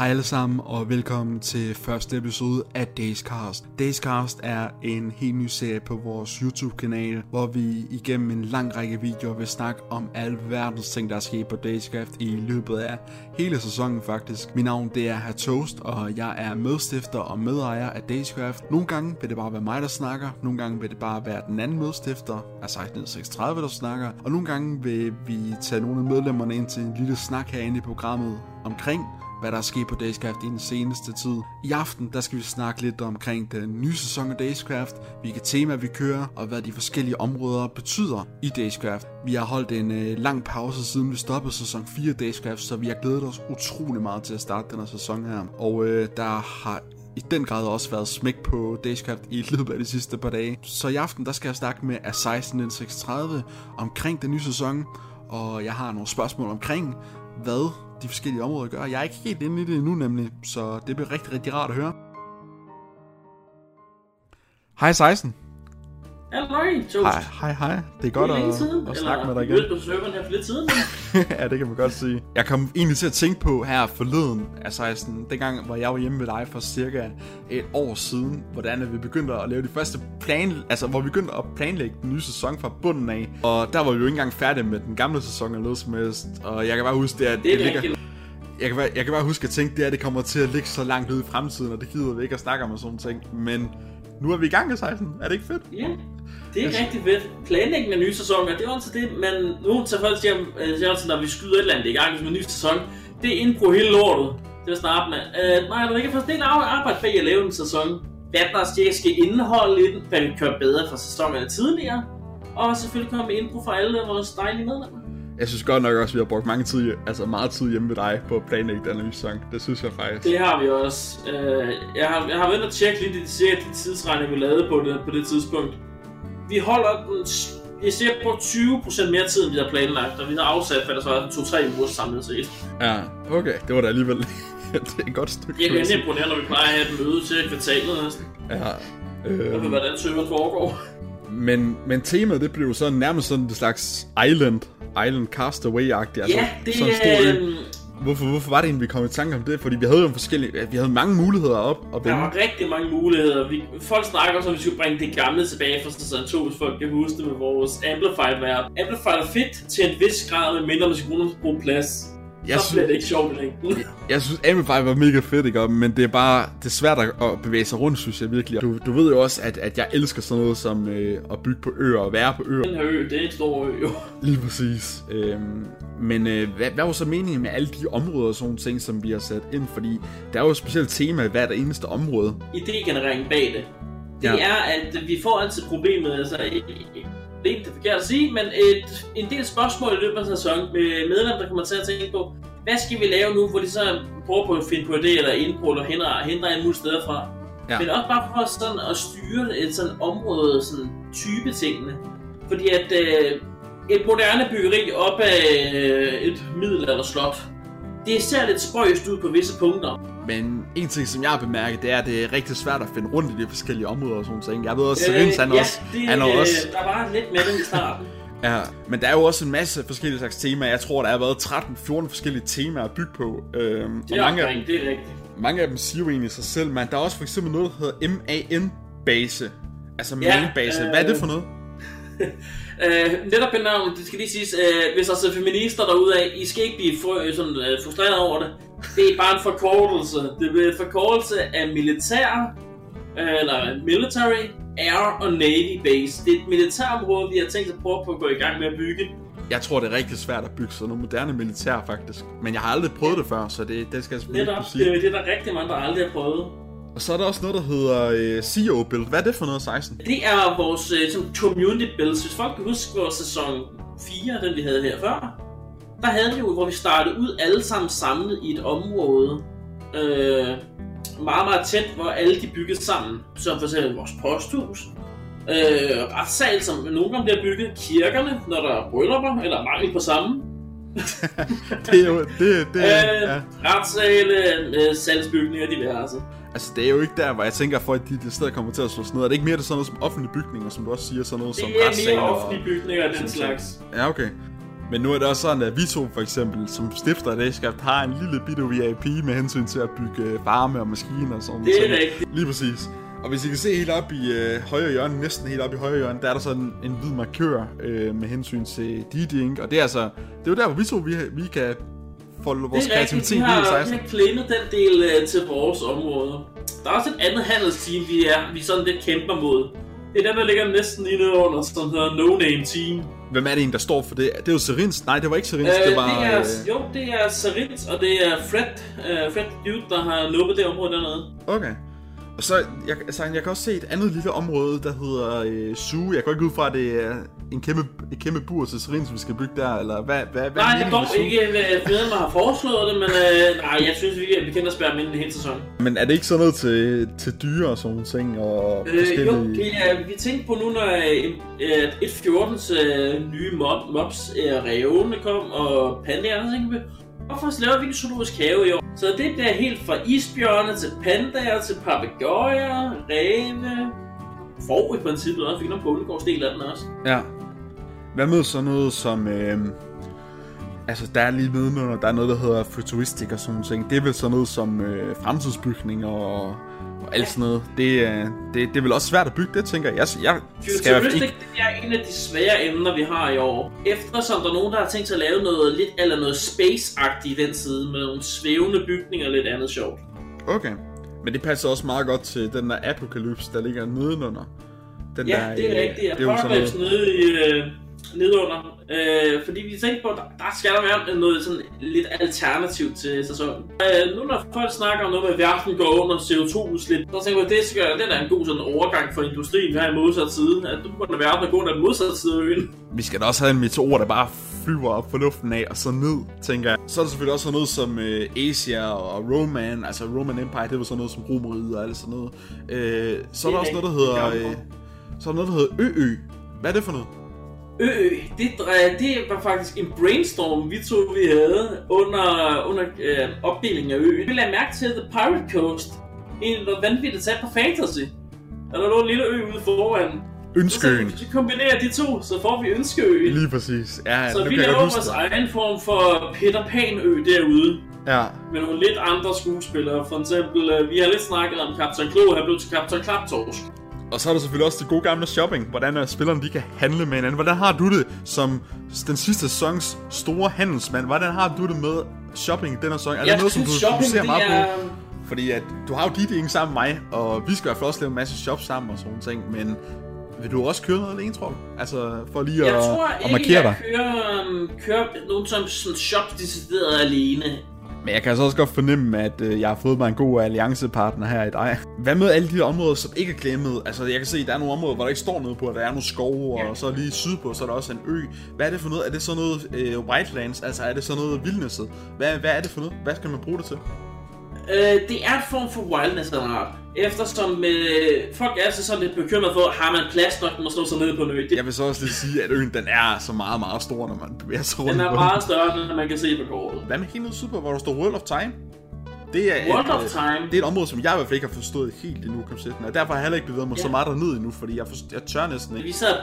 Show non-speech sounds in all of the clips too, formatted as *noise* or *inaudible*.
Hej alle sammen, og velkommen til første episode af Dayscast. Dayscast er en helt ny serie på vores YouTube-kanal, hvor vi igennem en lang række videoer vil snakke om alle verdens ting, der er sket på Dayscraft i løbet af hele sæsonen faktisk. Mit navn det er Herr Toast, og jeg er medstifter og medejer af Dayscraft. Nogle gange vil det bare være mig, der snakker, nogle gange vil det bare være den anden medstifter altså af 1636, der snakker, og nogle gange vil vi tage nogle af medlemmerne ind til en lille snak herinde i programmet omkring hvad der er sket på Dayscraft i den seneste tid. I aften, der skal vi snakke lidt omkring den nye sæson af Dayscraft, hvilke temaer vi kører, og hvad de forskellige områder betyder i Dayscraft. Vi har holdt en øh, lang pause siden vi stoppede sæson 4 af Dayscraft, så vi har glædet os utrolig meget til at starte den her sæson her. Og øh, der har i den grad også været smæk på Dayscraft i løbet af de sidste par dage. Så i aften, der skal jeg snakke med A1636 omkring den nye sæson, og jeg har nogle spørgsmål omkring, hvad de forskellige områder gør. Jeg er ikke helt inde i det endnu nemlig, så det bliver rigtig, rigtig rart at høre. Hej 16. Hej, Hej, hej, hej. Det er godt det er at, siden, at snakke med dig Eller, igen. på serveren her for lidt siden. *laughs* ja, det kan man godt sige. Jeg kom egentlig til at tænke på her forleden, altså sådan, dengang, hvor jeg var hjemme ved dig for cirka et år siden, hvordan vi begyndte at lave de første plan, altså hvor vi begyndte at planlægge den nye sæson fra bunden af. Og der var vi jo ikke engang færdige med den gamle sæson eller noget som helst. Og jeg kan bare huske det, at Det er ligger, rigtigt. jeg kan, bare, jeg kan bare huske at tænke, det er, det kommer til at ligge så langt ud i fremtiden, og det gider vi ikke at snakke om og sådan ting. Men nu er vi i gang med 16. Er det ikke fedt? Ja, det er rigtig fedt. Planlægningen af nye sæsoner, det er også det, man nu tager folk siger, øh, siger altid, når vi skyder et eller andet i gang med en ny sæson, det er indbro hele lortet til at starte med. Uh, nej, der er ikke først del af arbejde bag at lave en sæson. Hvad der cirka skal indeholde i den, hvad vi gøre bedre fra sæsonerne tidligere. Og selvfølgelig komme med indbro for alle vores dejlige medlemmer. Jeg synes godt nok også, at vi har brugt mange tid, altså meget tid hjemme ved dig på at planlægge den nye sæson. Det synes jeg faktisk. Det har vi også. Uh, jeg, har, jeg har været at tjekke lidt i de tidsregninger, vi lavede på det, på det tidspunkt. Vi holder den, jeg ser på 20% mere tid, end vi har planlagt, og vi har afsat, hvad der så er 2-3 uger samlet set. Ja, okay. Det var da alligevel... *laughs* det er et godt stykke. Er jeg rigtig sige. imponerende, når vi plejer at have et møde til kvartalet næsten. Ja. Øh, ved, hvordan serveren foregår. men, men temaet, det blev jo sådan nærmest sådan det slags island, island castaway-agtigt. Altså, Ja, det sådan en stor er... ø. Hvorfor, hvorfor var det egentlig, vi kom i tanke om det? Fordi vi havde jo forskellige, vi havde mange muligheder op Der vende. var rigtig mange muligheder. Vi, folk snakker også om, at vi skulle bringe det gamle tilbage fra sæson 2, hvis folk kan huske det med vores Amplified verden. Amplified er fedt til en vis grad, med mindre man skal bruge plads. Jeg så synes- bliver det ikke sjovt i længden. *laughs* Jeg synes, Amplify var mega fedt, ikke? Men det er bare, det er svært at bevæge sig rundt, synes jeg virkelig. Du, du ved jo også, at, at jeg elsker sådan noget som øh, at bygge på øer og være på øer. Den her ø, det er en stor ø, jo. *laughs* Lige præcis. Øhm, men øh, hvad, hvad var så meningen med alle de områder og sådan nogle ting, som vi har sat ind? Fordi der er jo et specielt tema i hvert eneste område. idégenereringen bag det. Det ja. er, at vi får altid problemet, altså ikke- det er ikke det forkert at sige, men et, en del spørgsmål i løbet af sæsonen med medlemmer, der kommer til at tænke på, hvad skal vi lave nu, hvor de så prøver på at finde på idé eller indbrud eller hindre, hindre en mulig steder fra. Ja. Men også bare for sådan at styre et sådan område, sådan type tingene. Fordi at øh, et moderne byggeri op af øh, et middelalderslot, det ser lidt spøjst ud på visse punkter. Men en ting, som jeg har bemærket, det er, at det er rigtig svært at finde rundt i de forskellige områder og sådan ting. Jeg ved også, han, Øh, ja, også, det, han øh, også... Der var lidt med det i starten. *laughs* Ja, men der er jo også en masse forskellige slags temaer. Jeg tror, der har været 13-14 forskellige temaer at bygge på. Øhm, Det og er mange, af, omkring, det er rigtigt. mange af dem siger jo egentlig sig selv, men der er også for eksempel noget, der hedder MAN-base. Altså Ja, main-base. øh, Hvad er det for noget? *laughs* Øh, netop den navn, det skal lige siges, øh, hvis der sidder feminister derude af, I skal ikke blive for, sådan, øh, frustreret over det. Det er bare en forkortelse. Det er en forkortelse af militær, øh, eller military, air og navy base. Det er et militærområde, vi har tænkt at prøve på at gå i gang med at bygge. Jeg tror, det er rigtig svært at bygge sådan noget moderne militær, faktisk. Men jeg har aldrig prøvet det før, så det, det skal jeg selvfølgelig Netop, kunne sige. det, er- det er der rigtig mange, der aldrig har prøvet. Og så er der også noget, der hedder øh, CEO Build. Hvad er det for noget, 16? Det er vores øh, sådan community builds. Hvis folk kan huske vores sæson 4, den vi havde her før, der havde vi jo, hvor vi startede ud alle sammen samlet i et område. Øh, meget, meget tæt, hvor alle de byggede sammen. Som for eksempel vores posthus. Øh, retssal, som nogle gange bliver bygget. Kirkerne, når der er bryllupper, eller mangel på samme. *laughs* Det er jo... Det, det, *laughs* Øh, ja. Retssale, øh, salgsbygninger diverse. Altså, det er jo ikke der, hvor jeg tænker, at folk de, de steder kommer til at slå ned. Er det ikke mere det sådan noget som offentlige bygninger, som du også siger, sådan noget Det som er retssale mere og- offentlige bygninger den slags. Ja, okay. Men nu er det også sådan, at vi to for eksempel, som stifter af Dagskaft, har en lille bitte VIP med hensyn til at bygge øh, farme og maskiner og sådan Det er rigtigt. Lige præcis. Og hvis I kan se helt op i øh, højre hjørne, næsten helt op i højre hjørne, der er der sådan en hvid markør øh, med hensyn til DD Og det er altså, det er jo der, hvor vi to vi, vi kan folde vores det er rigtigt, kreativitet vi ud har, i vi 16. har claimet den del øh, til vores område. Der er også et andet handelsteam, vi er vi sådan lidt kæmper mod. Det er den, der ligger næsten lige nede under, som hedder No Name Team. Hvem er det en, der står for det? Det er jo Serins. Nej, det var ikke Serins, Øh, det var... det er, øh, jo, det er Sarins, og det er Fred, øh, Fred Dude, der har nubbet det område dernede. Okay. Og så, jeg, altså, jeg kan også se et andet lille område, der hedder øh, Zoo. Jeg går ikke ud fra, at det er en kæmpe, et kæmpe bur til Serin, som vi skal bygge der, eller hvad, hvad, hvad Nej, er med Zoo? ikke, hvad Fedema har foreslået det, men øh, nej, jeg synes, vi er bekendt at spærre ind hele sæsonen. Men er det ikke sådan noget til, til dyre og sådan nogle ting, og Øh, forskellige... jo, det er, vi tænkte på nu, når øh, øh, et 14's øh, nye mob, mobs, øh, revne kom, og pandaer, så tænkte vi, hvorfor laver vi en zoologisk have i år? Så det bliver helt fra isbjørne til pandaer, til papegøjer, ræve, får i princippet også, vi kan nok på Undegårds del af den også. Ja. Hvad med sådan noget som... Øh, altså, der er lige nedenunder, der er noget, der hedder futuristik og sådan nogle ting. Det er vel sådan noget som øh, fremtidsbygning og, og alt sådan noget. Det, er- det, det er vel også svært at bygge det, tænker jeg. Jeg, jeg skal Futuristic ikke... det er en af de svære emner, vi har i år. Eftersom der er nogen, der har tænkt sig at lave noget lidt eller noget space-agtigt i den side, med nogle svævende bygninger og lidt andet sjovt. Okay. Men det passer også meget godt til den der apokalypse, der ligger nedenunder. Den Ja, der, det er øh, rigtigt. Det er jo sådan noget... nede i, øh, nedunder. Øh, fordi vi tænkte på, at der, der skal der være noget sådan lidt alternativ til sæsonen. Øh, nu når folk snakker om noget med, at verden går under CO2-udslip, så tænker jeg, at det, skal, det er en god sådan overgang for industrien, har i modsat side. At nu begynder verden gå under den modsatte side af øen. Vi skal da også have en meteor, der bare flyver op på luften af og så ned, tænker jeg. Så er der selvfølgelig også noget som øh, Asia og Roman, altså Roman Empire, det var sådan noget som Romeriet og alt sådan noget. Øh, så er der er også noget, der hedder... er Øh, så er der noget, der hedder ØØ. Hvad er det for noget? Øh, det, det var faktisk en brainstorm, vi to vi havde under, under øh, opdelingen af øen. Vi lagde mærke til The Pirate Coast. En vanvittigt sat på Fantasy. Og der lå en lille ø ude foran. Ønskeøen. Så vi kombinerer de to, så får vi Ønskeøen. Lige præcis. Ja, Så vi laver vores egen form for Peter Pan-ø derude. Ja. Med nogle lidt andre skuespillere. For eksempel, øh, vi har lidt snakket om Captain Klo, han blev til Captain Klaptorsk. Og så er der selvfølgelig også det gode gamle shopping. Hvordan er spillerne, de kan handle med hinanden. Hvordan har du det som den sidste sæsons store handelsmand? Hvordan har du det med shopping i den her sæson? Er det Jeg noget, som du shopping, fokuserer det meget er... på? Fordi at du har jo dit ing sammen med mig, og vi skal i hvert fald også lave en masse shop sammen og sådan ting, men vil du også køre noget alene, tror du? Altså, for lige Jeg at, tror at ikke, markere jeg dig. kører, um, kører nogen som sådan shop decideret alene. Men jeg kan altså også godt fornemme, at øh, jeg har fået mig en god alliancepartner her i dig. Hvad med alle de områder, som ikke er glemmet? Altså, jeg kan se, at der er nogle områder, hvor der ikke står noget på, at der er nogle skove, og så lige sydpå, så er der også en ø. Hvad er det for noget? Er det sådan noget øh, Whitelands? Altså, er det sådan noget vildnesset? Hvad, hvad er det for noget? Hvad skal man bruge det til? Øh, det er en form for wildness af en art. Eftersom øh, folk er altid sådan lidt bekymret for, har man plads nok, når man slår sig ned på en ø. Det, Jeg vil så også lige sige, at øen den er så meget, meget stor, når man bevæger sig rundt. den er meget større, end man kan se på kortet. Hvad med helt nede sydpå, hvor der står World of Time? Det er, World et, of øh, Time. Det er et område, som jeg i hvert fald ikke har forstået helt endnu, koncepten. Og derfor har jeg heller ikke bevæget mig Ja. så meget derned endnu, fordi jeg, forst- jeg tør næsten ikke. Vi sad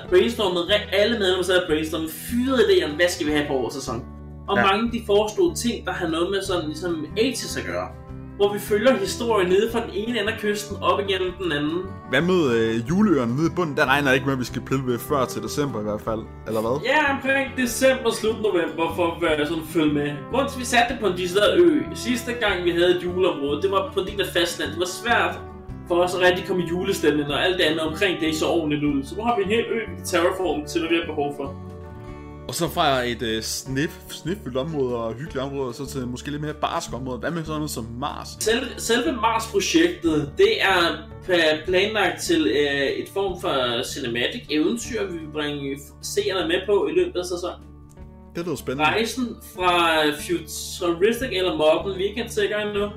re- alle medlemmer sad og brainstormede, fyrede idéer hvad skal vi have på vores sæson. Og Ja. mange de foreslog ting, der har noget med sådan ligesom Atis at gøre. Hvor vi følger historien nede fra den ene ende af kysten op igennem den anden. Hvad med øh, juleøren nede i bunden? Der regner ikke med, at vi skal pille ved før til december i hvert fald. Eller hvad? Ja, omkring december, slut november, for at være sådan følge med. Grunden vi satte det på en decideret ø, sidste gang vi havde et juleområde, det var på en del af fastland. Det var svært for os at rigtig komme i julestemning, og alt det andet omkring det så ordentligt ud. Så nu har vi en hel ø, vi kan terraform til, hvad vi har behov for. Og så fra et øh, snif, snifyldt område og hyggeligt område, så til måske lidt mere barsk område. Hvad med sådan noget som Mars? Selve, selve Mars-projektet, det er pla- planlagt til øh, et form for cinematic eventyr, vi vil bringe seerne med på i løbet af sæsonen. Det lyder spændende. Rejsen fra Futuristic eller Mobben, vi ikke sikre endnu,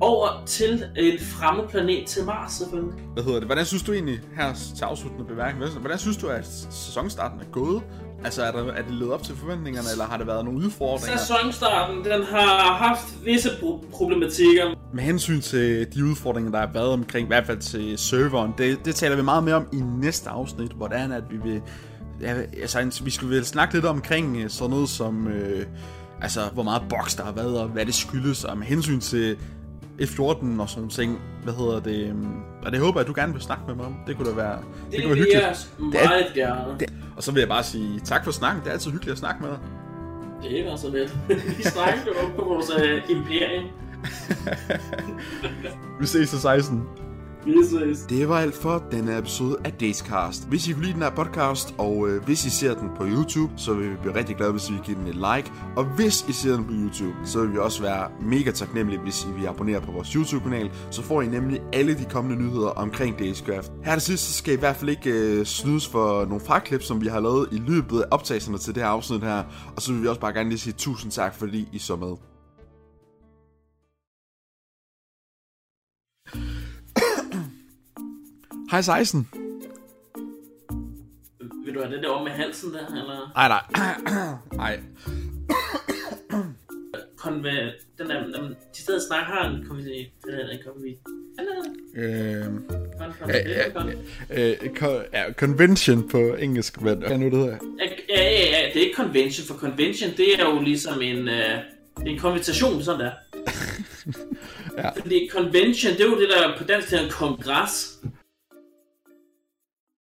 over til en fremmed planet til Mars selvfølgelig. Hvad hedder det? Hvordan synes du egentlig, her til afsluttende bemærkning, hvordan synes du, at sæsonstarten er gået? Altså, er, der, er det levet op til forventningerne, eller har der været nogle udfordringer? Sæsonstarten, den har haft visse pro- problematikker. Med hensyn til de udfordringer, der har været omkring, i hvert fald til serveren, det, det taler vi meget mere om i næste afsnit, hvordan at vi vil ja, altså, vi skulle vel snakke lidt omkring øh, sådan noget som, øh, altså, hvor meget boks der har været, og hvad det skyldes, og med hensyn til F14 og sådan ting. Hvad hedder det? øhm, Og det håber jeg, at du gerne vil snakke med mig om. Det kunne da være, det, Det, kunne være hyggeligt. jeg Det er- meget gerne. Det, og så vil jeg bare sige tak for snakken. Det er altid hyggeligt at snakke med dig. Det er så lidt. *laughs* Vi snakker jo på vores uh, imperium. *laughs* Vi ses til 16. Vi ses. Det var alt for denne episode af Dayscast. Hvis I kunne lide den her podcast, og øh, hvis I ser den på YouTube, så vil vi blive rigtig glade, hvis I vil give den et like. Og hvis I ser den på YouTube, så vil vi også være mega taknemmelige, hvis I vil abonnere på vores YouTube-kanal. Så får I nemlig alle de kommende nyheder omkring Dayscraft. Her til sidst, så skal I i hvert fald ikke øh, snydes for nogle fraklip, som vi har lavet i løbet af optagelserne til det her afsnit her. Og så vil vi også bare gerne lige sige tusind tak, fordi I så med. Hej 16. Vil du have det der om med halsen der, eller? Ej, nej. Nej. *clears throat* *clears throat* Konve... Den der... Den, de steder snak har en konvi... Den der, en konvi... Øhm, ja, øh, ja, convention på engelsk, hvad hvad er nu det hedder? Ja, ja, ja, det er ikke convention, for convention, det er jo ligesom en, øh, en konvention, sådan der. *laughs* Ja. Fordi convention, det er jo det der på dansk hedder en kongres.